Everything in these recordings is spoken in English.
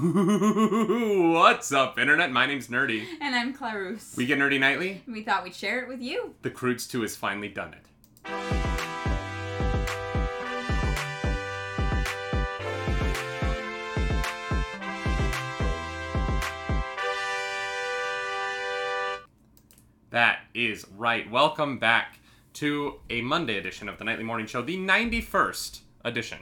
What's up, Internet? My name's Nerdy. And I'm Clarus. We get Nerdy Nightly. We thought we'd share it with you. The Croods 2 has finally done it. That is right. Welcome back to a Monday edition of the Nightly Morning Show, the 91st edition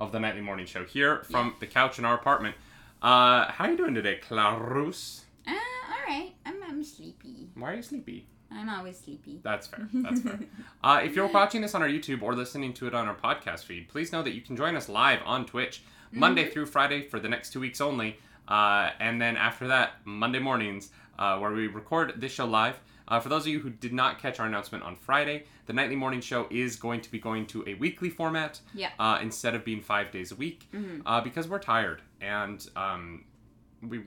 of the Nightly Morning Show here from the couch in our apartment. Uh, how are you doing today, Clarus? Uh, all right. I'm, I'm sleepy. Why are you sleepy? I'm always sleepy. That's fair. That's fair. Uh, if you're watching this on our YouTube or listening to it on our podcast feed, please know that you can join us live on Twitch Monday through Friday for the next two weeks only. Uh, and then after that, Monday mornings, uh, where we record this show live. Uh, for those of you who did not catch our announcement on Friday, the nightly morning show is going to be going to a weekly format Yeah. uh, instead of being five days a week Mm-hmm. uh, because we're tired and um, we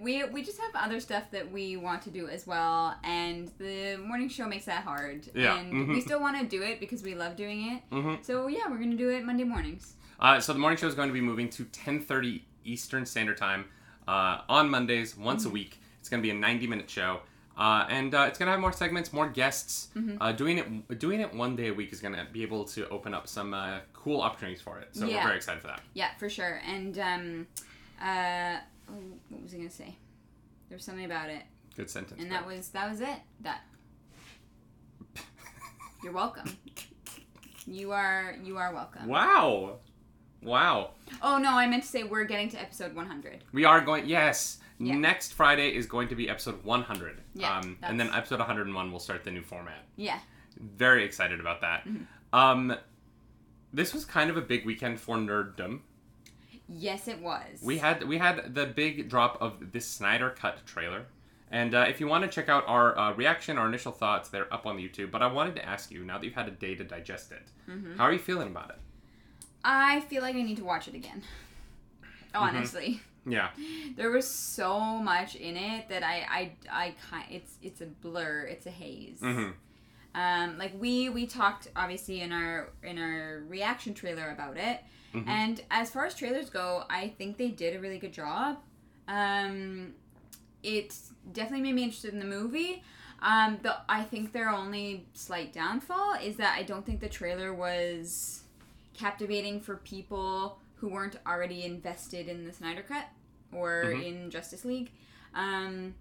we, we just have other stuff that we want to do as well, and the morning show makes that hard. Yeah, And mhm. we still want to do it because we love doing it. Mhm. So yeah, we're gonna do it Monday mornings. Uh, so the morning show is going to be moving to 10:30 Eastern Standard Time uh, on Mondays, once a week. It's going to be a 90-minute show, uh, and uh, it's going to have more segments, more guests. Uh, doing it doing it one day a week is going to be able to open up some uh, cool opportunities for it. So we're very excited for that. Yeah, for sure. And um, uh, oh, what was I gonna say? There was something about it, Good sentence. and that was that was it. That. You're welcome. You are you are welcome. wow, wow. Oh no, I meant to say we're getting to episode 100. We are going. Yes. Yeah. Next Friday is going to be episode 100. Yeah, um, and then episode 101 will start the new format. Yeah. Very excited about that. Mm-hmm. Um, this was kind of a big weekend for nerddom. Yes, it was. We had we had the big drop of this Snyder Cut trailer, and uh, if you want to check out our uh, reaction, our initial thoughts, they're up on the YouTube. But I wanted to ask you now that you've had a day to digest it, Mm-hmm. how are you feeling about it? I feel like I need to watch it again. Honestly, Yeah, there was so much in it that I I I kind it's it's a blur. It's a haze. hmm Um, like we we talked obviously in our in our reaction trailer about it, Mhm. and as far as trailers go, I think they did a really good job. Um, it definitely made me interested in the movie. Um, the I think their only slight downfall is that I don't think the trailer was captivating for people who weren't already invested in the Snyder Cut or Mhm. in Justice League. Um,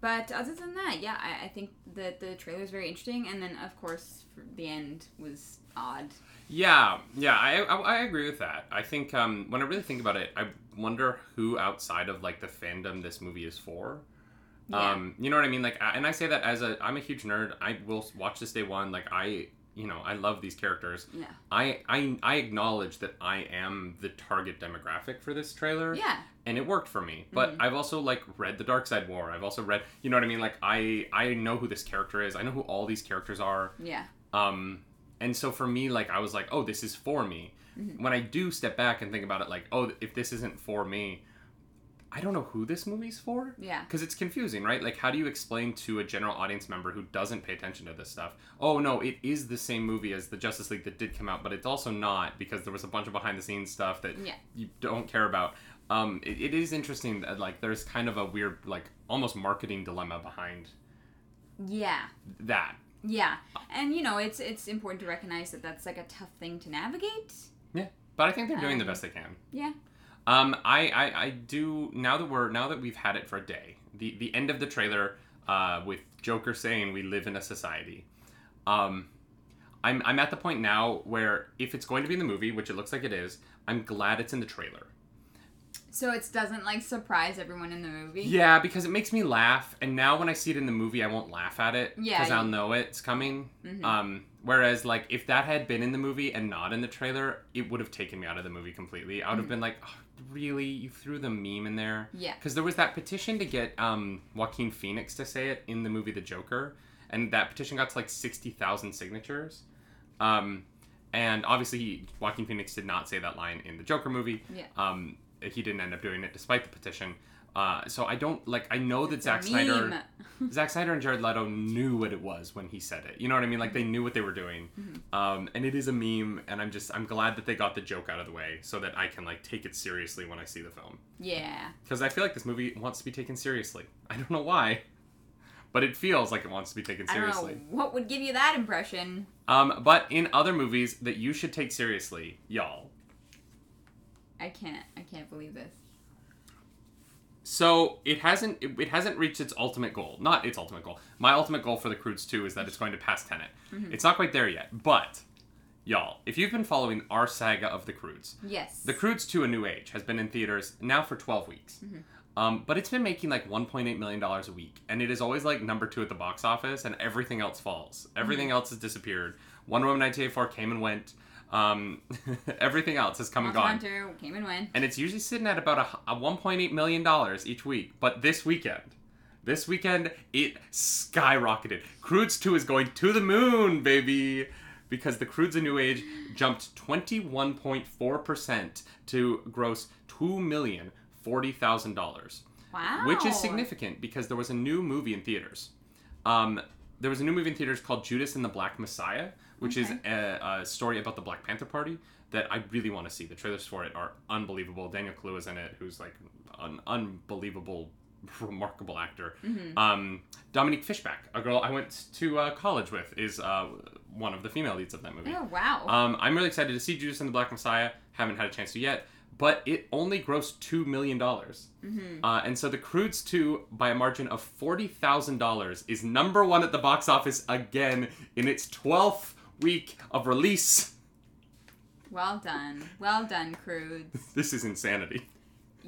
but other than that, yeah, I, I think that the trailer is very interesting, and then of course the end was odd. yeah, yeah. I, I I agree with that. I think um, when I really think about it, I wonder who outside of like the fandom this movie is for. Yeah. Um, you know what I mean? Like, and I say that as a I'm a huge nerd. I will watch this day one. Like, I you know I love these characters. Yeah. I, I I acknowledge that I am the target demographic for this trailer, Yeah. and it worked for me. But Mhm. I've also like read the Darkseid War. I've also read, you know what I mean? Like I I know who this character is. I know who all these characters are. Yeah. Um, and so for me, like I was like, oh, this is for me. Mhm. When I do step back and think about it, like, oh, if this isn't for me, I don't know who this movie's for Yeah. because it's confusing, right? Like, how do you explain to a general audience member who doesn't pay attention to this stuff? Oh no, it is the same movie as the Justice League that did come out, but it's also not because there was a bunch of behind the scenes stuff that Yeah. you don't care about. Um, it, it is interesting that like there's kind of a weird like almost marketing dilemma behind Yeah. that. Yeah. And you know, it's it's important to recognize that that's like a tough thing to navigate. Yeah, but I think they're doing the Um, best they can. Yeah. Um, I, I, I do now that we're now that we've had it for a day. The the end of the trailer uh, with Joker saying we live in a society. Um, I'm I'm at the point now where if it's going to be in the movie, which it looks like it is, I'm glad it's in the trailer. So it doesn't like surprise everyone in the movie. Yeah, because it makes me laugh, and now when I see it in the movie, I won't laugh at it Yeah, because I'll know it's coming. Mhm. Um, whereas like if that had been in the movie and not in the trailer, it would have taken me out of the movie completely. I would have Mhm. been like, oh, really, you threw the meme in there. Yeah. Because there was that petition to get um, Joaquin Phoenix to say it in the movie The Joker, and that petition got to like sixty thousand signatures. Um, and obviously, he, Joaquin Phoenix did not say that line in the Joker movie. Yeah. Um, he didn't end up doing it despite the petition. Uh, so I don't like. I know that Zack Snyder. Zack Snyder and Jared Leto knew what it was when he said it. You know what I mean? Like they knew what they were doing. Um, and it is a meme, and I'm just I'm glad that they got the joke out of the way so that I can like take it seriously when I see the film. Yeah. Because I feel like this movie wants to be taken seriously. I don't know why, but it feels like it wants to be taken I don't seriously. know what would give you that impression. Um, but in other movies that you should take seriously, y'all. I can't. I can't believe this. So it hasn't it, it hasn't reached its ultimate goal. Not its ultimate goal. My ultimate goal for the Croods 2 is that it's going to pass Tenet. Mm-hmm. It's not quite there yet, but y'all, if you've been following our saga of the Croods, Yes. the Croods 2 A New Age has been in theaters now for 12 weeks. Mm-hmm. Um, but it's been making like 1.8 million dollars a week, and it is always like number two at the box office, and everything else falls. Everything mm-hmm. else has disappeared. Wonder Woman 1984 came and went. Um, everything else has come and gone, Hunter came and went. and it's usually sitting at about a, a 1.8 million dollars each week. But this weekend, this weekend it skyrocketed. Croods 2 is going to the moon, baby, because the Croods A New Age jumped 21.4% to gross two million forty thousand dollars Wow. which is significant because there was a new movie in theaters. Um, there was a new movie in theaters called Judas and the Black Messiah, which is a, a story about the Black Panther Party that I really want to see. The trailers for it are unbelievable. Daniel Kaluuya is in it, who's like an unbelievable, remarkable actor. Um, Dominique Fishback, a girl I went to uh, college with, is uh, one of the female leads of that movie. Oh wow. Um, I'm really excited to see Judas and the Black Messiah. Haven't had a chance to yet, but it only grossed two million dollars. Uh, and so the Croods 2, by a margin of forty thousand dollars, is number one at the box office again in its twelfth week of release. well done. Well done, Croods. This is insanity.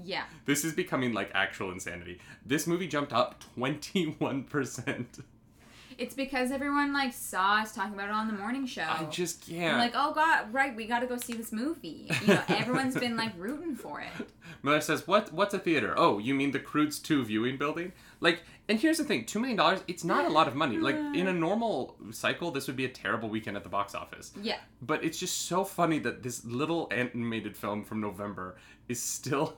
Yeah. This is becoming like actual insanity. This movie jumped up twenty one percent. It's because everyone like saw us talking about it on the morning show. I just I'm can't. like, oh god, right, we got to go see this movie. You know, everyone's been like rooting for it. Miller says, "What? What's a theater? Oh, you mean the Croods Two viewing building? Like, and here's the thing: two million dollars. It's not a lot of money. Like in a normal cycle, this would be a terrible weekend at the box office. Yeah. But it's just so funny that this little animated film from November is still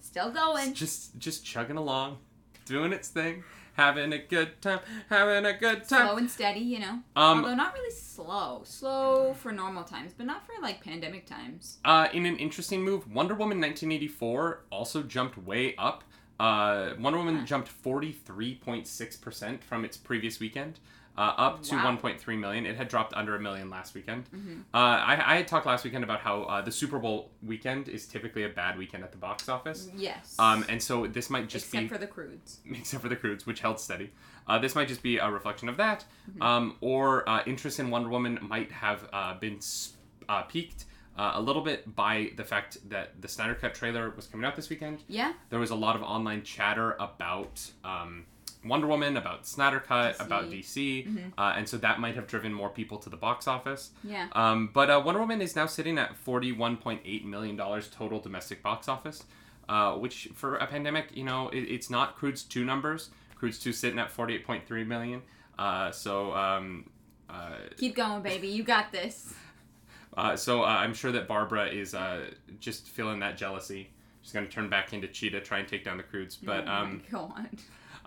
Still going. just just chugging along, doing its thing, having a good time, having a good time. Slow and steady, you know. Um, Although not really slow. Slow for normal times, but not for like pandemic times. Uh, in an interesting move, Wonder Woman 1984 also jumped way up. Uh, Wonder Woman Huh. jumped 43.6% from its previous weekend, uh, up to Wow. 1.3 million. It had dropped under a million last weekend. Mhm. Uh, I, I had talked last weekend about how uh, the Super Bowl weekend is typically a bad weekend at the box office. Yes. Um, and so this might just Except be for the Croods. except for the Croods, which held steady. Uh, this might just be a reflection of that, Mm-hmm. um, or uh, interest in Wonder Woman might have uh, been s- uh, peaked uh, a little bit by the fact that the Snyder Cut trailer was coming out this weekend. Yeah. There was a lot of online chatter about um, Wonder Woman, about Snyder Cut, DC. about DC, Mm-hmm. uh, and so that might have driven more people to the box office. Yeah. Um, but uh, Wonder Woman is now sitting at $41.8 million total domestic box office, uh, which for a pandemic, you know, it, it's not Croods 2 numbers. Croods 2 sitting at 48.3 million. Uh, so, um, uh, Keep going, baby. You got this. uh, so uh, I'm sure that Barbara is uh, just feeling that jealousy. She's going to turn back into Cheetah, try and take down the Croods. But oh um, my god.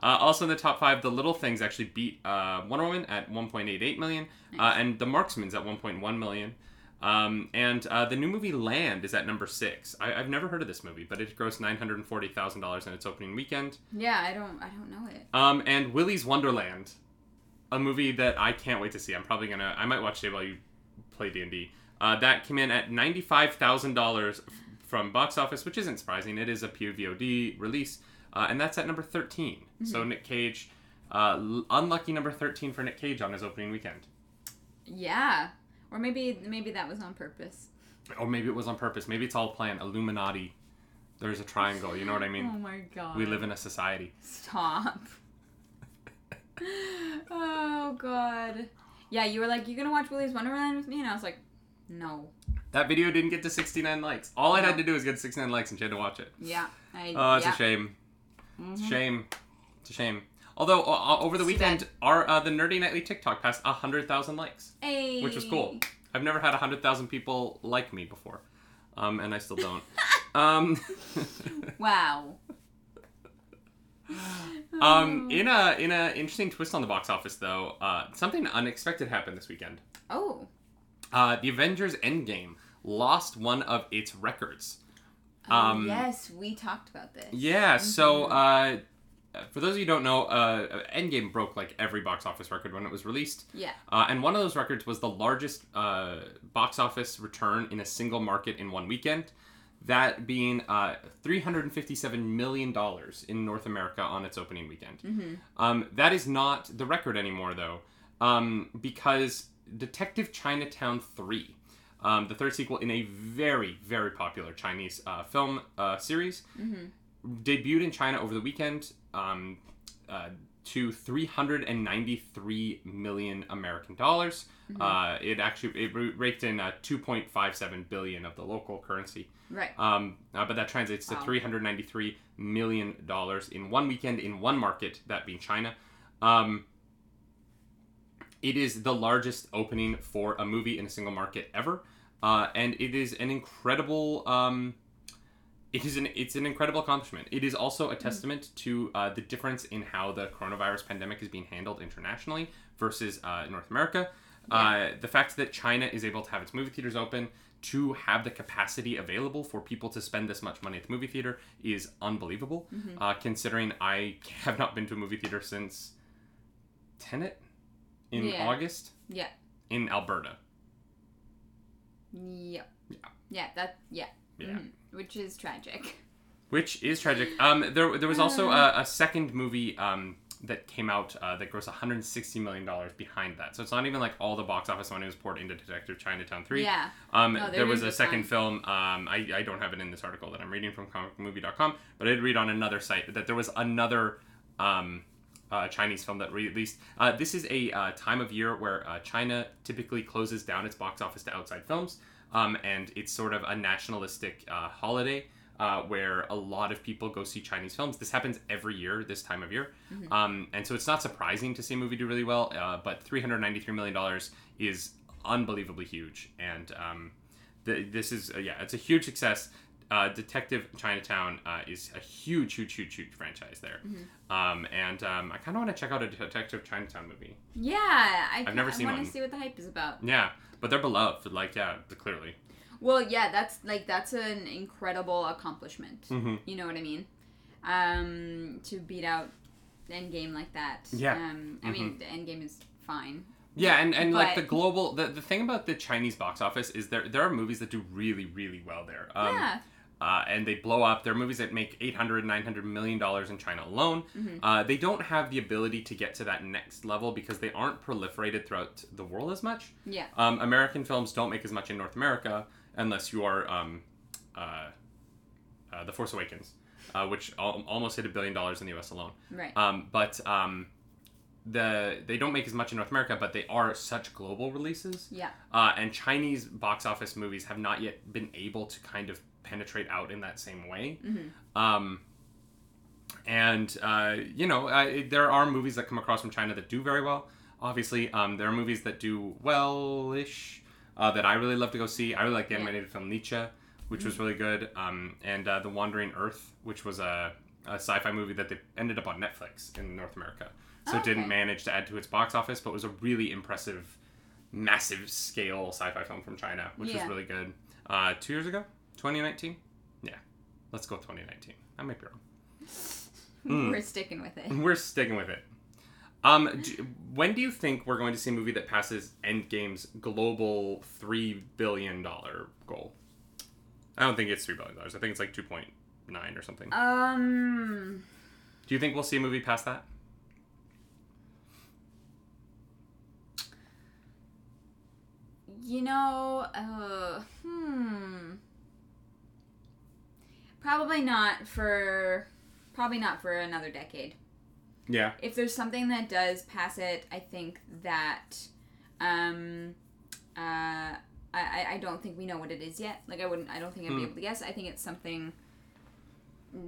Uh, also in the top five, the Little Things actually beat uh, Wonder Woman at 1.88 million, uh, and The Marksman's at 1.1 million. Um, and uh, the new movie Land is at number six. I, I've never heard of this movie, but it grossed nine hundred and forty thousand dollars in its opening weekend. Yeah, I don't. I don't know it. Um, and Willy's Wonderland, a movie that I can't wait to see. I'm probably gonna. I might watch it while you play D and D. Uh, that came in at ninety five thousand dollars from box office, which isn't surprising. It is a PVOD release, uh, and that's at number 13 So Nick Cage, uh, unlucky number thirteen for Nick Cage on his opening weekend. Yeah. Or maybe maybe that was on purpose. Or maybe it was on purpose. Maybe it's all planned. Illuminati. There's a triangle. You know what I mean? oh my god. We live in a society. Stop. oh god. Yeah, you were like, you're gonna watch Willy's Wonderland with me? And I was like, no. That video didn't get to 69 likes. All I had to do was get 69 likes and she had to watch it. Yeah. I, Oh, it's yeah. a shame. It's a shame. It's a shame. Although uh, over the It's weekend, our uh, the Nerdy Nightly TikTok passed hundred thousand likes, Hey. which was cool. I've never had hundred thousand people like me before, um, and I still don't. um, Wow. Um, in a in a interesting twist on the box office, though, uh, something unexpected happened this weekend. oh. Uh, the Avengers Endgame lost one of its records. Oh, Um, yes, we talked about this. Yeah, so uh, for those of you who don't know, uh, Endgame broke like every box office record when it was released. Yeah. Uh, and one of those records was the largest uh, box office return in a single market in one weekend. That being uh, $357 million in North America on its opening weekend. Um, that is not the record anymore, though, um, because Detective Chinatown 3, um, the third sequel in a very, very popular Chinese uh, film uh, series, debuted in China over the weekend um, uh, to 393 million American dollars. Uh, it actually it raked in uh, 2.57 billion of the local currency. Right. Um, uh, but that translates to Wow. 393 million dollars in one weekend in one market, that being China. Um, it is the largest opening for a movie in a single market ever, uh, and it is an incredible. Um, it is an it's an incredible accomplishment. It is also a testament to uh, the difference in how the coronavirus pandemic is being handled internationally versus uh, North America. Uh, the fact that China is able to have its movie theaters open, to have the capacity available for people to spend this much money at the movie theater is unbelievable. Uh, considering I have not been to a movie theater since Tenet in Yeah. August Yeah. in Alberta. Yep. Yeah. Yeah. That. Yeah. Yeah. Mhm. Which is tragic. which is tragic. Um, there, there was also a, a second movie um, that came out uh, that grossed 160 million dollars behind that. So it's not even like all the box office money was poured into Detective Chinatown 3. Yeah. Um, No, there was a second film. Um, I, I don't have it in this article that I'm reading from comicmovie.com, but I did read on another site that there was another um, uh, Chinese film that released. Uh, this is a uh, time of year where uh, China typically closes down its box office to outside films, um, and it's sort of a nationalistic uh, holiday. Uh, where a lot of people go see Chinese films. This happens every year, this time of year. Um, and so it's not surprising to see a movie do really well, uh, but $393 million is unbelievably huge. And um, the, this is, uh, yeah, it's a huge success. Uh, Detective Chinatown uh, is a huge, huge, huge, huge franchise there. Um, and um, I kind of want to check out a Detective Chinatown movie. Yeah. I, I've never I seen want one. to see what the hype is about. Yeah, but they're beloved. Like, yeah, clearly. Well, yeah, that's like that's an incredible accomplishment. Mhm. You know what I mean? Um, to beat out Endgame like that. Yeah. Um, I mean, the Endgame is fine. Yeah, and, and like the global, the, the thing about the Chinese box office is there there are movies that do really, really well there. Um, yeah. Uh, and they blow up. There are movies that make 800, 900 million dollars in China alone. Uh, they don't have the ability to get to that next level because they aren't proliferated throughout the world as much. Yeah. Um, American films don't make as much in North America unless you are um, uh, uh, The Force Awakens, uh, which al- almost hit a billion dollars in the U.S. alone. Right. Um, but um, the they don't make as much in North America, but they are such global releases. yeah. Uh, and Chinese box office movies have not yet been able to kind of penetrate out in that same way. Um, and, uh, you know, uh, there are movies that come across from China that do very well. Obviously, um, there are movies that do well ish uh, that I really love to go see. I really like the Yeah. animated film Ne Zha, which was really good. Um, and uh, The Wandering Earth, which was a, a sci fi movie that they ended up on Netflix in North America. So it didn't manage to add to its box office, but was a really impressive massive scale sci-fi film from China, which Yeah. was really good. Uh, two years ago, 2019. Yeah, let's go 2019. I might be wrong. Mm. We're sticking with it. We're sticking with it. Um, d when do you think we're going to see a movie that passes Endgame's global three billion dollar goal? I don't think it's three billion dollars. I think it's like two point nine or something. Um. do you think we'll see a movie past that? You know, uh, hmm. Probably not for, probably not for another decade. Yeah. If there's something that does pass it, I think that, um, uh, I, I- don't think we know what it is yet. Like I wouldn't, I don't think I'd be Hmm. able to guess. I think it's something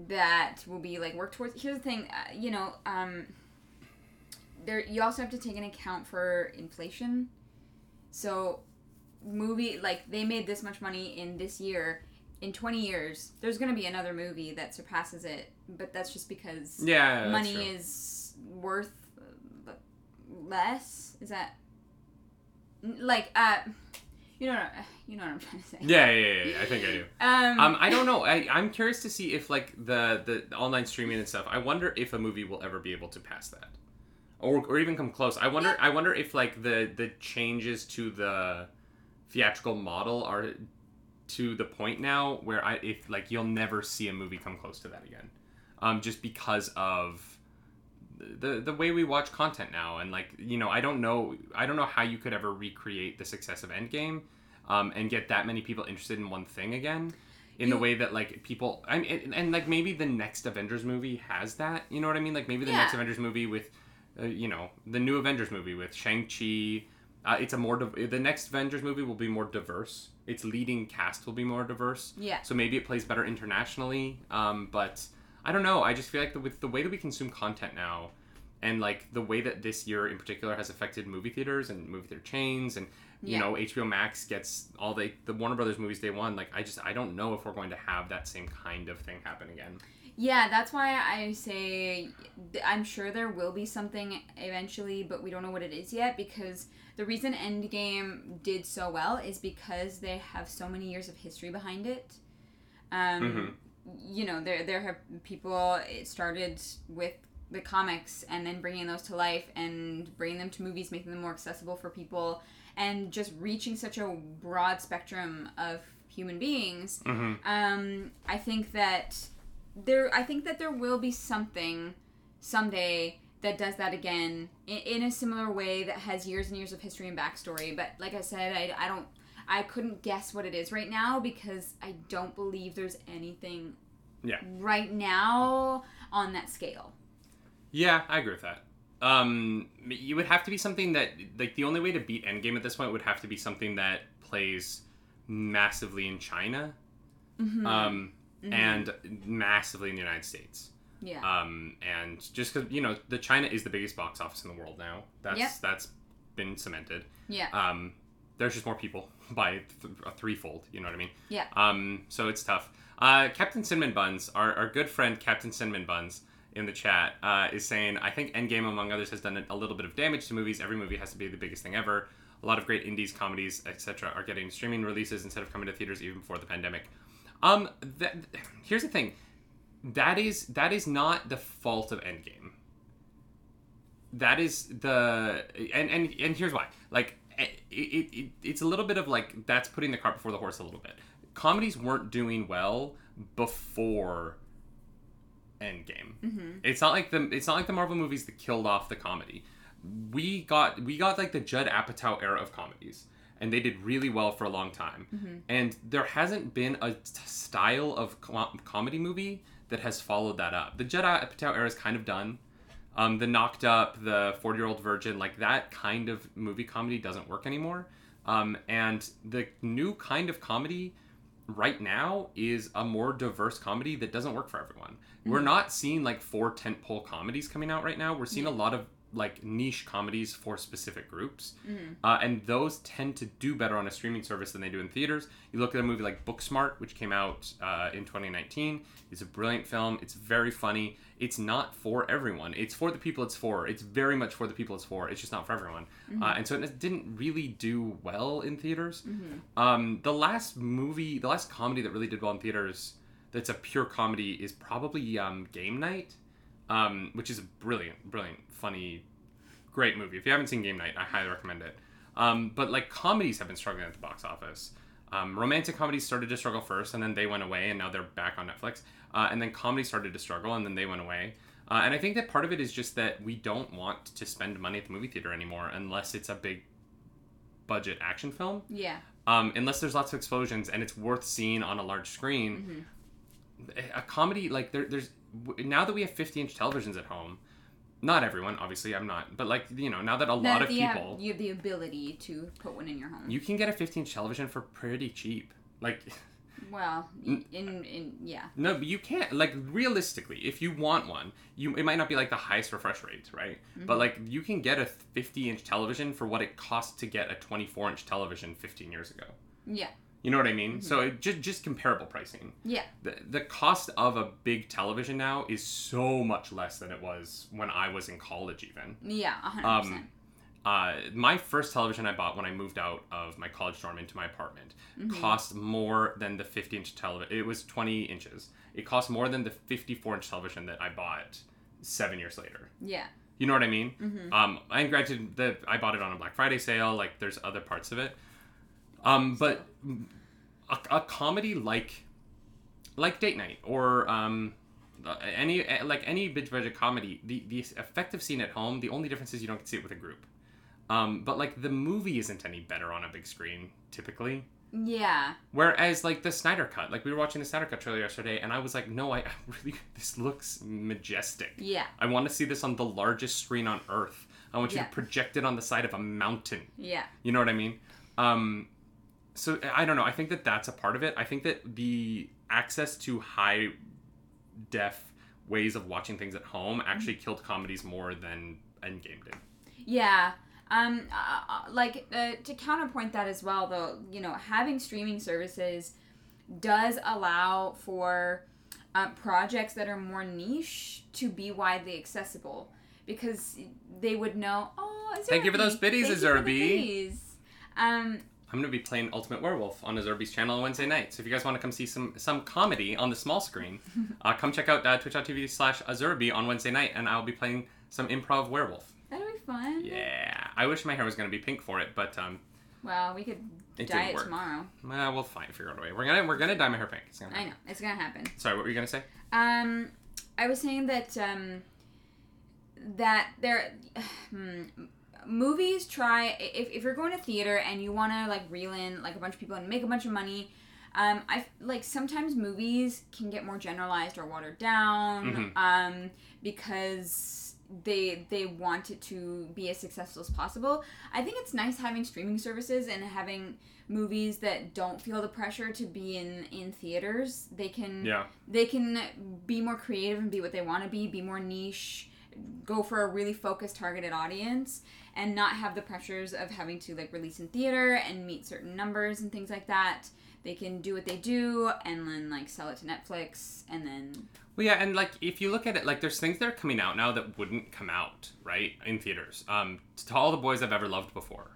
that will be like worked towards. Here's the thing, uh, you know, um, there you also have to take an account for inflation. So, movie like they made this much money in this year in 20 years, there's going to be another movie that surpasses it, but that's just because Yeah, that's money is worth uh, less. Is that like uh you know what, you know what I'm trying to say. Yeah, yeah, yeah, yeah, I think I do. Um, Um, I don't know. I, I'm curious to see if like the the online streaming and stuff. I wonder if a movie will ever be able to pass that, or, or even come close. I wonder. Yeah. I wonder if like the the changes to the theatrical model are to the point now where I if like you'll never see a movie come close to that again, um, just because of the the way we watch content now and like you know I don't know I don't know how you could ever recreate the success of Endgame, um, and get that many people interested in one thing again in the way that like people I mean, and, and like maybe the next Avengers movie has that you know what I mean? Like maybe the next Avengers movie with uh, you know the new Avengers movie with Shang Chi uh, it's a more div- the next Avengers movie will be more diverse its leading cast will be more diverse yeah. so maybe it plays better internationally um, but I don't know I just feel like the, with the way that we consume content now and like the way that this year in particular has affected movie theaters and movie theater chains and you Yeah. know HBO Max gets all the the Warner Brothers movies day one like I just I don't know if we're going to have that same kind of thing happen again Yeah, that's why I say I'm sure there will be something eventually, but we don't know what it is yet because the reason Endgame did so well is because they have so many years of history behind it. Um, Mhm. You know, there there have people. It started with the comics and then bringing those to life and bringing them to movies, making them more accessible for people, and just reaching such a broad spectrum of human beings mm-hmm. um, I think that there. I think that there will be something someday that does that again in, in a similar way that has years and years of history and backstory. But like I said, I, I don't. I couldn't guess what it is right now because I don't believe there's anything Yeah. right now on that scale. Yeah, I agree with that. Um, you would have to be something that like the only way to beat Endgame at this point would have to be something that plays massively in China, Mm-hmm. um, and massively in the United States. yeah. Um, and just because you know the China is the biggest box office in the world now. That's Yep. that's been cemented. yeah. Um, there's just more people by th- a threefold. You know what I mean? Yeah. Um, so it's tough. Uh, Captain Cinnamon Buns, our, our good friend Captain Cinnamon Buns in the chat, uh, is saying, I think Endgame, among others, has done a, little bit of damage to movies. Every movie has to be the biggest thing ever. A lot of great indies, comedies, etc., are getting streaming releases instead of coming to theaters even before the pandemic. Um, here's the thing. That is that is not the fault of Endgame. That is the and and, and here's why. Like it, it, it it's a little bit of like that's putting the cart before the horse a little bit. Comedies weren't doing well before Endgame. Mm-hmm. It's not like the it's not like the Marvel movies that killed off the comedy. We got we got like the Judd Apatow era of comedies, and they did really well for a long time. Mm-hmm. And there hasn't been a t- style of com- comedy movie that has followed that up. The Judd Apatow era is kind of done. Um, the Knocked Up, the Forty Year Old Virgin, like that kind of movie comedy doesn't work anymore. Um, and the new kind of comedy right now is a more diverse comedy that doesn't work for everyone. We're not seeing like four tentpole comedies coming out right now. We're seeing a lot of like niche comedies for specific groups, uh, and those tend to do better on a streaming service than they do in theaters. You look at a movie like Booksmart, which came out uh, in 2019. It's a brilliant film. It's very funny. It's not for everyone. It's for the people it's for. It's very much for the people it's for. It's just not for everyone. Uh, and so it didn't really do well in theaters. Um, the last movie, the last comedy that really did well in theaters that's a pure comedy is probably um, Game Night, um, which is a brilliant, brilliant, funny, great movie. If you haven't seen Game Night, I highly recommend it. Um, but like comedies have been struggling at the box office. Um, romantic comedies started to struggle first, and then they went away, and now they're back on Netflix. Uh, and then comedy started to struggle, and then they went away. Uh, and I think that part of it is just that we don't want to spend money at the movie theater anymore unless it's a big budget action film. Yeah. Um, unless there's lots of explosions and it's worth seeing on a large screen. A comedy like there, there's now that we have 50 inch televisions at home. Not everyone, obviously, I'm not, but like you know, now that a lot of people, have, you have the ability to put one in your home. you can get a 50 inch television for pretty cheap. Like well, in in yeah. No, but you can't. Like realistically, if you want one, you it might not be like the highest refresh rates, right? Mm-hmm. But like you can get a 50 inch television for what it cost to get a 24 inch television 15 years ago. Yeah. You know what I mean? So it just just comparable pricing. Yeah. The the cost of a big television now is so much less than it was when I was in college even. Yeah, a hundred Um. Uh, my first television I bought when I moved out of my college dorm into my apartment cost more than the 50 inch television. It was 20 inches. It cost more than the 54 inch television that I bought seven years later. Yeah. You know what I mean? Um, and granted, the I bought it on a Black Friday sale. Like, there's other parts of it. Um, but a, a comedy like like Date Night or um, uh, any like any big budget comedy, the the effective scene at home. The only difference is you don't get to see it with a group. Um, but like the movie isn't any better on a big screen typically. Yeah. Whereas like the Snyder Cut, like we were watching the Snyder Cut trailer yesterday, and I was like, no, I, I really this looks majestic. Yeah. I want to see this on the largest screen on earth. I want you Yeah. to project it on the side of a mountain. Yeah. You know what I mean? Um, so I don't know. I think that that's a part of it. I think that the access to high def ways of watching things at home actually killed comedies more than Endgame did. Yeah. Um, uh, uh, like uh, to counterpoint that as well, though, you know, having streaming services does allow for uh, projects that are more niche to be widely accessible because they would know. Oh. Thank you for those biddies, Thank you for the Um, I'm gonna be playing Ultimate Werewolf on Azurbi's channel on Wednesday night. So if you guys want to come see some some comedy on the small screen, uh, come check out uh, twitch.tv slash Azurby on Wednesday night, and I'll be playing some improv werewolf. that'll be fun. Yeah, I wish my hair was gonna be pink for it, but um, Well, we could It dye didn't it work. tomorrow. well, we'll find figure out a way. We're gonna we're gonna dye my hair pink. It's gonna I know it's gonna happen. Sorry, what were you gonna say? Um, I was saying that um, that there, hmm, movies try if, if you're going to theater and you want to like reel in like a bunch of people and make a bunch of money. Um, I like sometimes movies can get more generalized or watered down. Mhm. Um, because they they want it to be as successful as possible. I think it's nice having streaming services and having movies that don't feel the pressure to be in in theaters. They can Yeah. they can be more creative and be what they want to be, be more niche, go for a really focused targeted audience and not have the pressures of having to like release in theater and meet certain numbers and things like that. They can do what they do and then like sell it to Netflix and then Well, yeah, and like if you look at it, like there's things that are coming out now that wouldn't come out right in theaters. Um, to all the boys I've ever loved before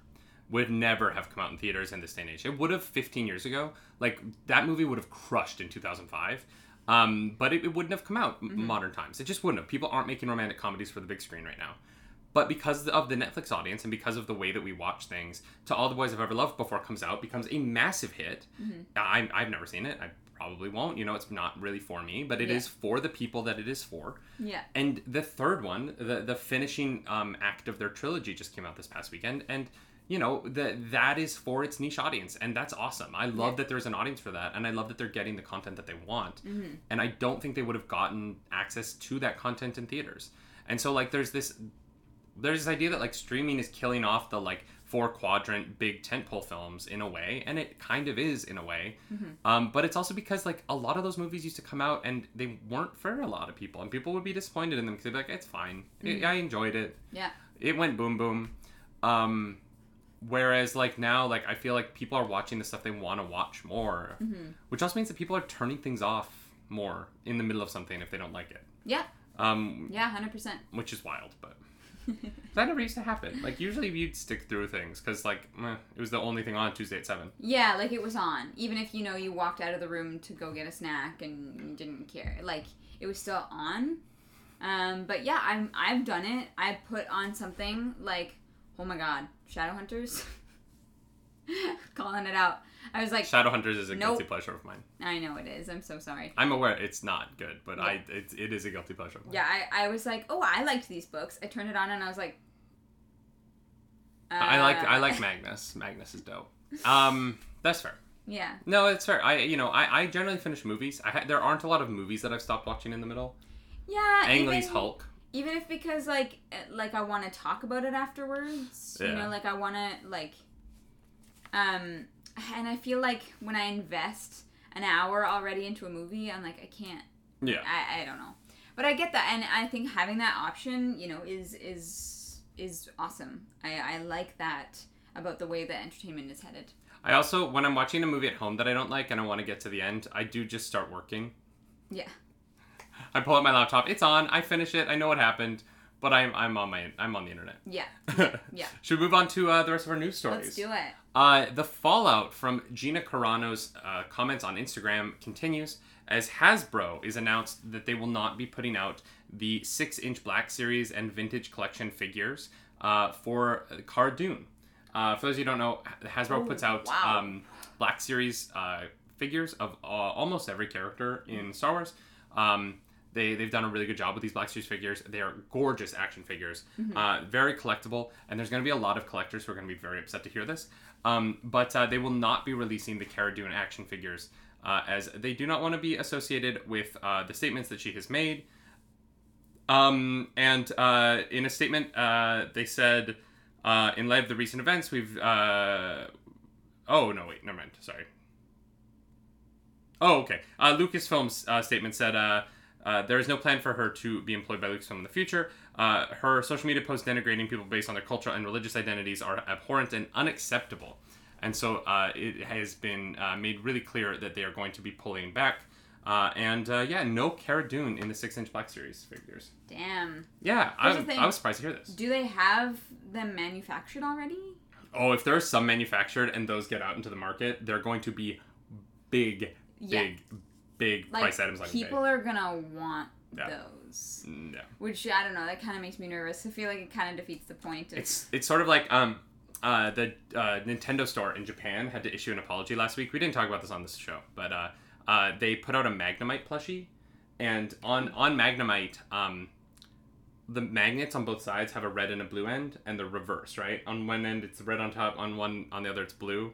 would never have come out in theaters in this day and age. It would have 15 years ago. Like that movie would have crushed in 2005. Um, but it, it wouldn't have come out m modern times. It just wouldn't have. People aren't making romantic comedies for the big screen right now. But because of the Netflix audience and because of the way that we watch things, To All the Boys I've Ever Loved Before comes out, becomes a massive hit. I, I've never seen it. I probably won't. You know, it's not really for me, but it is Yeah. for the people that it is for. yeah. And the third one, the the finishing um, act of their trilogy, just came out this past weekend, and you know that that is for its niche audience, and that's awesome. I love Yeah. that there's an audience for that, and I love that they're getting the content that they want. Mm-hmm. And I don't think they would have gotten access to that content in theaters. And so like there's this there's this idea that like streaming is killing off the like four quadrant big tentpole films in a way, and it kind of is in a way. Um, but it's also because like a lot of those movies used to come out and they weren't for a lot of people, and people would be disappointed in them because they'd be like, "It's fine, I- I enjoyed it, Yeah. it went boom boom." Um, whereas like now, like I feel like people are watching the stuff they want to watch more, which also means that people are turning things off more in the middle of something if they don't like it. Yeah. Um, Yeah, 100%. which is wild, but that never used to happen. Like usually you'd stick through things because like meh, it was the only thing on Tuesday at seven. Yeah, like it was on. Even if you know you walked out of the room to go get a snack and you didn't care, like it was still on. Um, but yeah, I'm I've done it. I put on something like, oh my god, Shadowhunters. Calling it out. I was like, Shadowhunters is a Nope. guilty pleasure of mine. I know it is. I'm so sorry. I'm aware it's not good, but I it, it is a guilty pleasure of mine. Yeah, I, I was like, oh, I liked these books. I turned it on and I was like, I like I uh, like Magnus. Magnus is dope. Um, that's fair. Yeah, No, it's fair. I you know I, I generally finish movies. I ha- there aren't a lot of movies that I've stopped watching in the middle. yeah. Ang Lee's Hulk. Even if because like uh, like I want to talk about it afterwards, you know, like I want to like um and I feel like when I invest an hour already into a movie, I'm like I can't Yeah. I, I don't know. But I get that and I think having that option, you know, is is is awesome. I I like that about the way that entertainment is headed. I also, when I'm watching a movie at home that I don't like and I want to get to the end, I do just start working. Yeah. I pull out my laptop. It's on. I finish it. I know what happened, but I'm I'm on my I'm on the internet. Yeah. Yeah. Should we move on to uh, the rest of our news stories? Let's do it. Uh, the fallout from Gina Carano's uh, comments on Instagram continues as Hasbro is announced that they will not be putting out the six-inch Black Series and Vintage Collection figures uh, for Cara Dune. Uh, for those of you who don't know, Hasbro Oh, puts out wow. um, Black Series uh, figures of uh, almost every character in Star Wars. Um, they, they've done a really good job with these Black Series figures. They are gorgeous action figures, uh, very collectible, and there's going to be a lot of collectors who are going to be very upset to hear this. Um, but uh, they will not be releasing the Cara Dune action figures uh, as they do not want to be associated with uh, the statements that she has made. Um, and uh, in a statement, uh, they said, uh, in light of the recent events, we've. Uh, oh, no, wait, never mind. Sorry. Oh, okay. Uh, Lucasfilm's uh, statement said uh, there is no plan for her to be employed by Lucasfilm in the future. Uh, her social media posts denigrating people based on their cultural and religious identities are abhorrent and unacceptable. And so uh, it has been uh, made really clear that they are going to be pulling back. Uh, and uh, yeah, no Cara Dune in the six inch Black Series figures. Damn. Yeah, I. I was surprised to hear this. Do they have them manufactured already? Oh, if there are some manufactured and those get out into the market, they're going to be big, Yeah. big, big Like price items. Like that. people are gonna want Yeah. those. Yeah. Which I don't know. That kind of makes me nervous. I feel like it kind of defeats the point. Of, It's it's sort of like um uh the uh, Nintendo store in Japan had to issue an apology last week. We didn't talk about this on this show, but uh, uh they put out a Magnemite plushie, and on on Magnemite um the magnets on both sides have a red and a blue end, and the reverse, right? On one end it's red on top, on one on the other it's blue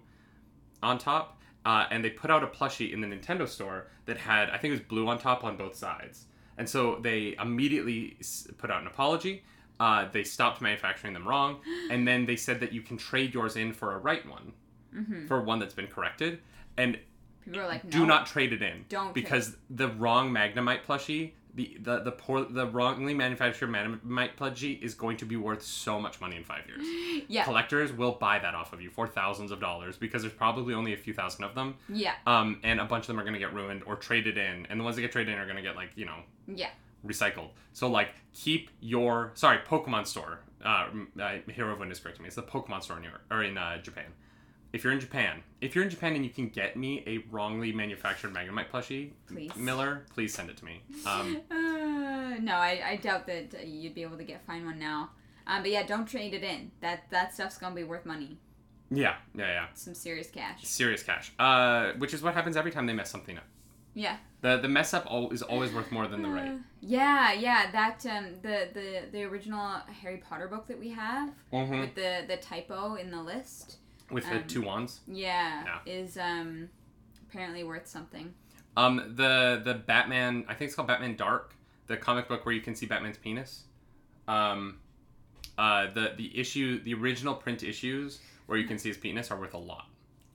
on top. Uh, and they put out a plushie in the Nintendo store that had I think it was blue on top on both sides. And so they immediately put out an apology. Uh, they stopped manufacturing them wrong, and then they said that you can trade yours in for a right one, Mhm. for one that's been corrected, and People are like, no. do not trade it in. Don't trade. because the wrong Magnemite plushie, the the the poor the wrongly manufactured Magnemite plushie is going to be worth so much money in five years. Yeah. Collectors will buy that off of you for thousands of dollars because there's probably only a few thousand of them, Yeah. um, and a bunch of them are going to get ruined or traded in, and the ones that get traded in are going to get like you know Yeah. recycled. So like keep your sorry Pokemon store. Uh, uh Hirovan is correcting me. It's the Pokemon store in New York or in uh, Japan. If you're in Japan, if you're in Japan and you can get me a wrongly manufactured Magnemite plushie, Please. Miller, please send it to me. Um, Uh, no, I, I doubt that you'd be able to get find one now. Um, but yeah, don't trade it in. That that stuff's gonna be worth money. yeah, yeah, yeah. Some serious cash. Serious cash. Uh, which is what happens every time they mess something up. Yeah. The the mess up al- is always worth more than the right. Uh, yeah, yeah. That um, the the the original Harry Potter book that we have Mhm. with the the typo in the list. With the um, two wands. Yeah, Yeah. is um apparently worth something. Um, the the Batman, I think it's called Batman Dark, the comic book where you can see Batman's penis. Um, uh, the the issue, the original print issues where you can see his penis are worth a lot.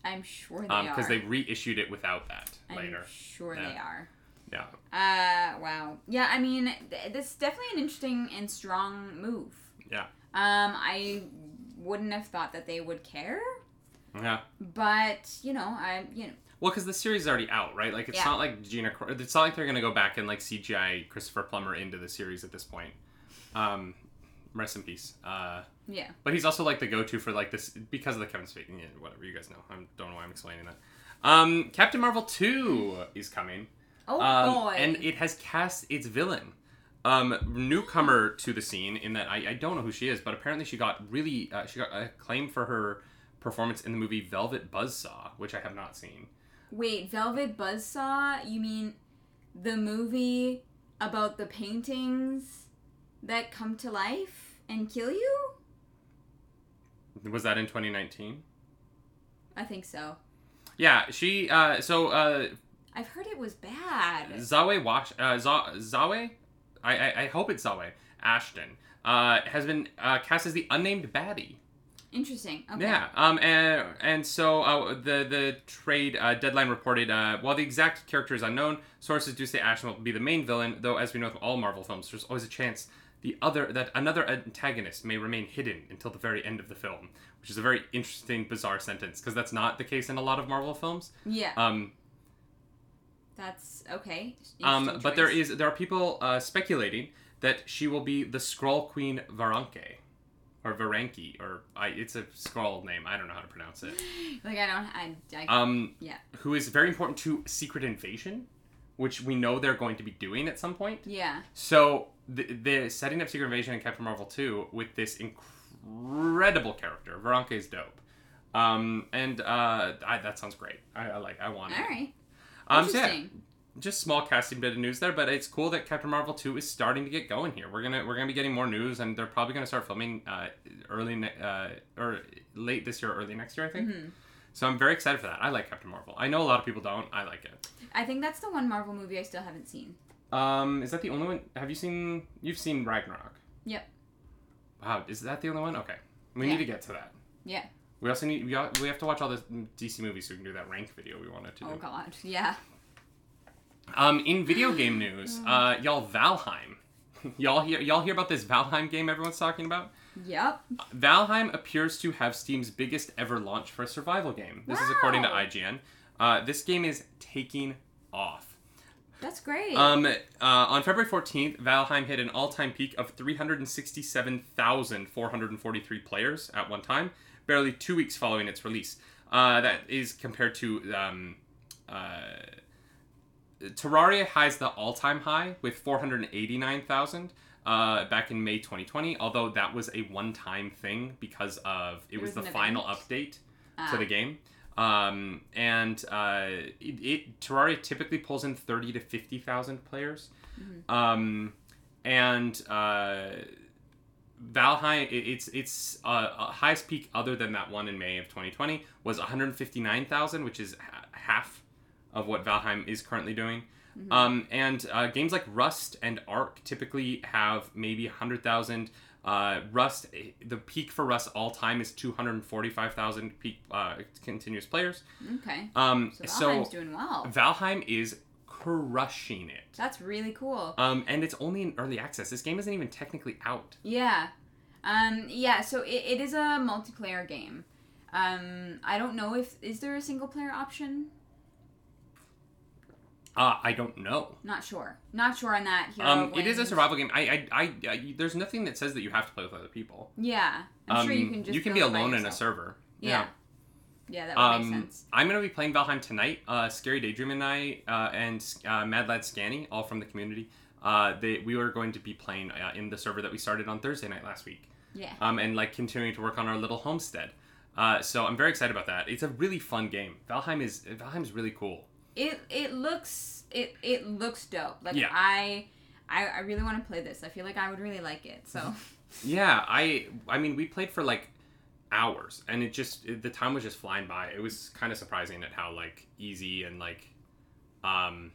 I'm sure they Um, are. because they reissued it without that I'm later. sure Yeah. they are. Yeah. Uh, wow. Yeah, I mean, th- this is definitely an interesting and strong move. Yeah. Um, I wouldn't have thought that they would care, Yeah. but you know, I you know, Well, because the series is already out, right? Like it's Yeah. not like Gina. It's not like they're gonna go back and like CGI Christopher Plummer into the series at this point. Um, rest in peace. Uh, yeah. But he's also like the go-to for like this because of the Kevin Spacey. Yeah, whatever you guys know. I don't know why I'm explaining that. Um, Captain Marvel two is coming. Oh Um, boy. and it has cast its villain. Um, newcomer to the scene in that I, I don't know who she is, but apparently she got really uh, she got acclaim for her performance in the movie Velvet Buzzsaw, which I have not seen. Wait, Velvet Buzzsaw? You mean the movie about the paintings that come to life and kill you? Was that in 2019? I think so. Yeah, she. Uh, so uh, I've heard it was bad. Zawe Wash uh, Za- Zawe, I, I I hope it's Zawe Ashton uh, has been uh, cast as the unnamed baddie. Interesting. Okay. Yeah. Um. And and so uh, the the trade uh, deadline reported uh, while the exact character is unknown, sources do say Ashton will be the main villain. Though as we know with all Marvel films, there's always a chance the other that another antagonist may remain hidden until the very end of the film, which is a very interesting, bizarre sentence because that's not the case in a lot of Marvel films. Yeah. Um, That's okay. um, but there is there are people uh, speculating that she will be the Skrull Queen Veranke, or Varanki, or I, it's a Skrull name. I don't know how to pronounce it. like I don't I, I Um, Yeah. Who is very important to Secret Invasion, which we know they're going to be doing at some point. yeah. So the, the setting up Secret Invasion and Captain Marvel 2 with this incredible character. Veranke is dope. Um, and uh, I, that sounds great. I, I like. I want All it. right. Um, so yeah, just small casting bit of news there, but it's cool that Captain Marvel 2 is starting to get going here. We're gonna we're gonna be getting more news, and they're probably gonna start filming uh, early ne- uh, or late this year, early next year, I think. Mhm. So I'm very excited for that. I like Captain Marvel. I know a lot of people don't. I like it. I think that's the one Marvel movie I still haven't seen. Um, is that the only one? Have you seen? You've seen Ragnarok. Yep. Wow, is that the only one? Okay, we Yeah. need to get to that. Yeah. We also need we, got, we have to watch all the DC movies so we can do that rank video we wanted to do. Oh god. Yeah. Um, in video game news, uh, y'all Valheim, y'all hear y'all hear about this Valheim game everyone's talking about? Yep. Valheim appears to have Steam's biggest ever launch for a survival game. This is according to IGN. Uh, this game is taking off. That's great. Um, uh, on February 14th, Valheim hit an all-time peak of 367,443 players at one time, barely two weeks following its release. Uh, that is compared to um, uh, Terraria has the all-time high with 489,000 uh, back in May 2020. Although that was a one-time thing because of it, It was, was the final update Ah. to the game. Um, and uh, it, it Terraria typically pulls in thirty to fifty thousand players. Mm-hmm. Um, and uh, Valheim, it's its uh, uh, highest peak other than that one in May of 2020 was one hundred fifty nine thousand, which is ha- half of what Valheim is currently doing. Mm-hmm. Um, and uh, games like Rust and Ark typically have maybe 100,000. Uh, Rust, eh, the peak for Rust all time is 245,000 peak uh, continuous players. okay. Um, So so Valheim's doing well. Valheim is crushing it. That's really cool. Um, and it's only in early access. This game isn't even technically out. Yeah. Um, yeah, so it, it is a multiplayer game. Um, I don't know if is there a single player option? Uh, I don't know. Not sure. Not sure on that. Hero Um, it is a survival game. I, I, I, I, there's nothing that says that you have to play with other people. Yeah. I'm sure you Um, can just you can be alone in a server. Yeah. Yeah, that would Um, make sense. I'm gonna be playing Valheim tonight. Uh, Scary Daydream and I uh, and uh, Mad Lad Scanny, all from the community. Uh, they, we are going to be playing uh, in the server that we started on Thursday night last week. Yeah. Um, and like continuing to work on our little homestead. Uh, so I'm very excited about that. It's a really fun game. Valheim is Valheim's really cool. It it looks it it looks dope. Like Yeah. I I, I really want to play this. I feel like I would really like it. So Yeah, I I mean we played for like hours and it just it, the time was just flying by. It was kind of surprising at how like easy and like um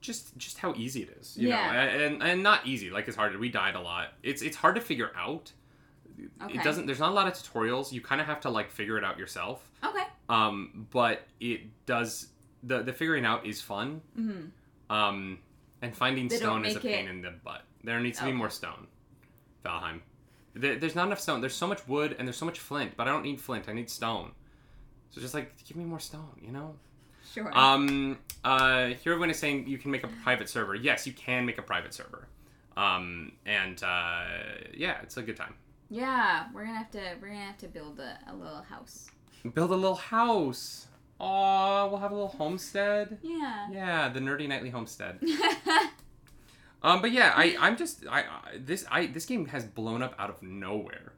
just just how easy it is, you Yeah. know. And and not easy, like it's hard. We died a lot. It's it's hard to figure out. Okay. It doesn't there's not a lot of tutorials. You kind of have to like figure it out yourself. okay. Um but it does the the figuring out is fun. Mm-hmm. Um, and finding They stone is a pain it- in the butt. There needs to be more stone. Valheim. There, there's not enough stone. There's so much wood and there's so much flint, but I don't need flint. I need stone. So just like give me more stone, you know. Sure. Um, uh, here everyone is saying you can make a private server. Yes, you can make a private server. Um, and uh, yeah, it's a good time. yeah, we're gonna have to we're gonna have to build a, a little house. Build a little house. Aw, we'll have a little homestead. Yeah. Yeah, the nerdy nightly homestead. Um, but yeah, I I'm just I, I this I this game has blown up out of nowhere.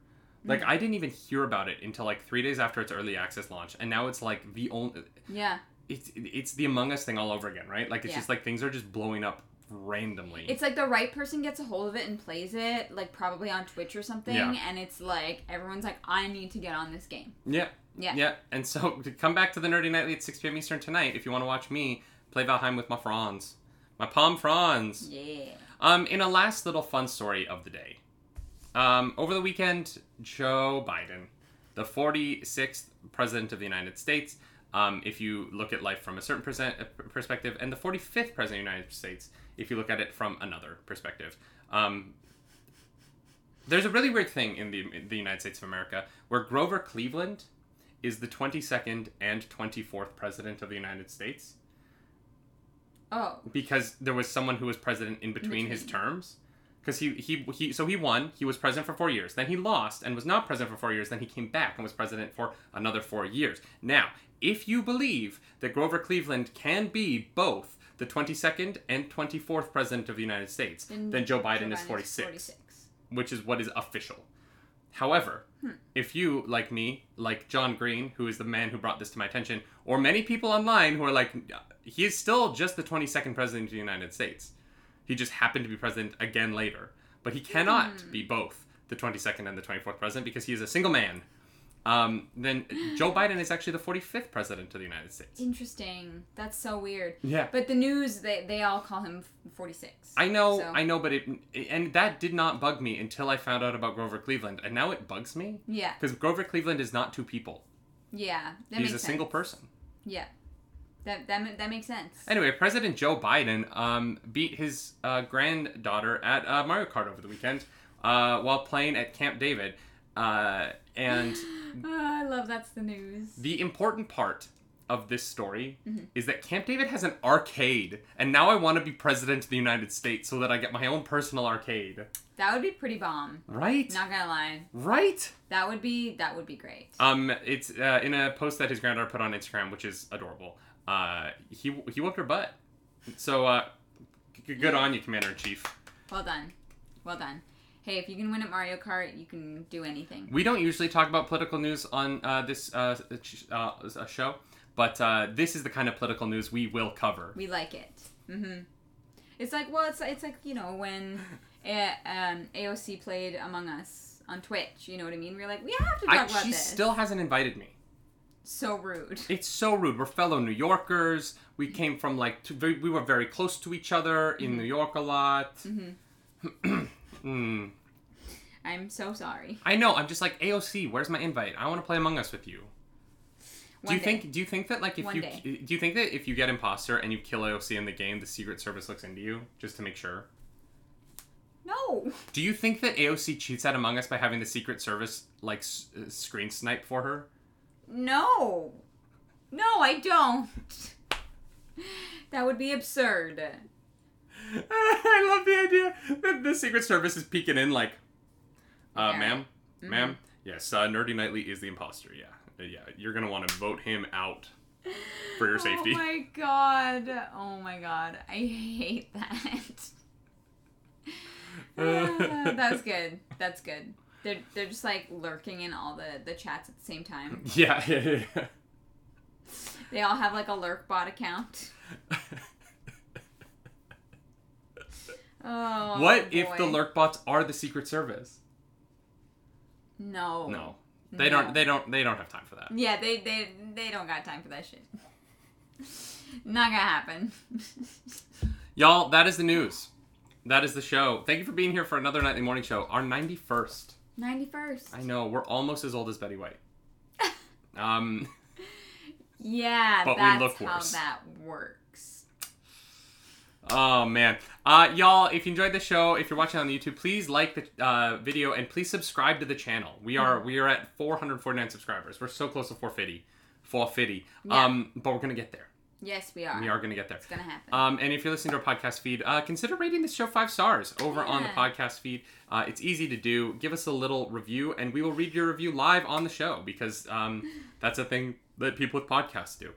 Like Mm. I didn't even hear about it until like three days after its early access launch, and now it's like the only yeah. it's it's the Among Us thing all over again, right? Like it's Yeah. just like things are just blowing up randomly. It's like the right person gets a hold of it and plays it, like probably on Twitch or something, Yeah. and it's like everyone's like, I need to get on this game. yeah, Yeah. yeah. And so to come back to the Nerdy Nightly at 6 p.m. Eastern tonight, if you want to watch me play Valheim with my Franz, my Palm fronds. Yeah. Um, in a last little fun story of the day, um, over the weekend, Joe Biden, the 46th president of the United States, um, if you look at life from a certain present, uh, perspective, and the 45th president of the United States, if you look at it from another perspective. Um, There's a really weird thing in the in the United States of America where Grover Cleveland is the 22nd and 24th president of the United States Oh, because there was someone who was president in between, his terms. Because he, he he so he won. He was president for four years. Then he lost and was not president for four years. Then he came back and was president for another four years. Now, if you believe that Grover Cleveland can be both the 22nd and 24th president of the United States, then, Joe Biden is 46 46. which is what is official. However, if you, like me, like John Green, who is the man who brought this to my attention, or many people online who are like, he is still just the 22nd president of the United States. He just happened to be president again later. But he cannot hmm. be both the 22nd and the 24th president because he is a single man. Um, then Joe Biden is actually the 45th president of the United States. Interesting. That's so weird. Yeah. But the news, they, they all call him 46. I know, So- I know, but it, and that did not bug me until I found out about Grover Cleveland, and now it bugs me Yeah. because Grover Cleveland is not two people. Yeah. That He's a makes single sense. person. Yeah. That, that, that makes sense. Anyway, President Joe Biden um, beat his uh, granddaughter at uh, Mario Kart over the weekend uh, while playing at Camp David. Uh, and Ah, I love that's the news. the important part of this story Mm-hmm. is that Camp David has an arcade, and now I want to be president of the United States so that I get my own personal arcade. That would be pretty bomb. Right? Not gonna lie. Right? That would be that would be great. Um, it's uh, in a post that his granddaughter put on Instagram, which is adorable. Uh, he he whooped her butt. So uh, g- good on you, Commander in Chief. Well done. Well done. Hey, if you can win at Mario Kart, you can do anything. We don't usually talk about political news on uh, this uh, uh, uh, show, but uh, this is the kind of political news we will cover. We like it. Mm-hmm. It's like well, it's it's like you know when A- um, AOC played Among Us on Twitch. You know what I mean? We're like we have to talk I, about she this. still hasn't invited me. so rude. It's so rude. We're fellow New Yorkers. We came from like we were very close to each other in New York a lot. Mhm. Hmm. I'm so sorry. I know. I'm just like AOC. Where's my invite? I want to play Among Us with you. Do you day. think? Do you think that like if One you day. do you think that if you get imposter and you kill AOC in the game, the Secret Service looks into you just to make sure? No. Do you think that AOC cheats at Among Us by having the Secret Service like s- uh, screen snipe for her? No. No, I don't. That would be absurd. I love the idea that the Secret Service is peeking in like, uh, Yeah. ma'am, ma'am, yes, uh, Nerdy Nightly is the imposter. Yeah, Uh, yeah, you're gonna want to vote him out for your safety. Oh my god. Oh my god. I hate that. Ah, That's good. That's good. They're, they're just like lurking in all the, the chats at the same time. yeah, yeah, yeah, yeah. They all have like a lurk bot account. Oh. what if the boy. lurk bots are the Secret Service? No. No, they No. don't. They don't. They don't have time for that. Yeah, they they they don't got time for that shit. Not gonna happen. Y'all, that is the news. That is the show. Thank you for being here for another nightly morning show. Our ninety first. Ninety first. I know we're almost as old as Betty White. Um. Yeah, But we that's look how that works. Oh man, uh, y'all! If you enjoyed the show, if you're watching on YouTube, please like the uh, video and please subscribe to the channel. We are we are at 449 subscribers. We're so close to 450, 450. Yeah. Um, but we're gonna get there. Yes, we are. We are gonna get there. It's gonna happen. Um, and if you're listening to our podcast feed, uh, consider rating this show five stars over on the podcast feed. Uh, it's easy to do. Give us a little review, and we will read your review live on the show because um, that's a thing that people with podcasts do.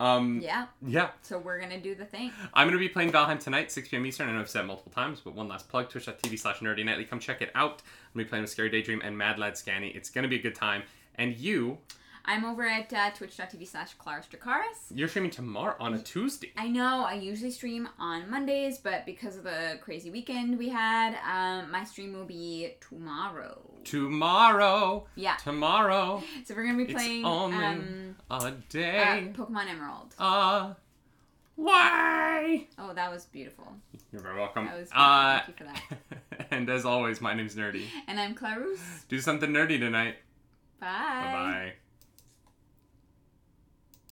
Um, yeah. yeah. So we're gonna do the thing. I'm going to be playing Valheim tonight, 6 p.m. Eastern. I know I've said it multiple times, but one last plug twitch.tv slash nerdy nightly. Come check it out. I'm going to be playing with Scary Daydream and Mad Lad Scanny. It's going to be a good time. And you, I'm over at uh, twitch.tv slash Clara Strakaris. you're streaming tomorrow on a Tuesday. I know I usually stream on Mondays, but because of the crazy weekend we had, um, my stream will be tomorrow. Tomorrow. Yeah. Tomorrow. So we're gonna be playing It's only um, A uh, day. Pokemon Emerald. Uh, why? Oh, that was beautiful. You're very welcome. That was beautiful. uh, Thank you for that. and as always, my name's Nerdy. And I'm Clarus. Do something nerdy tonight. Bye. Bye bye.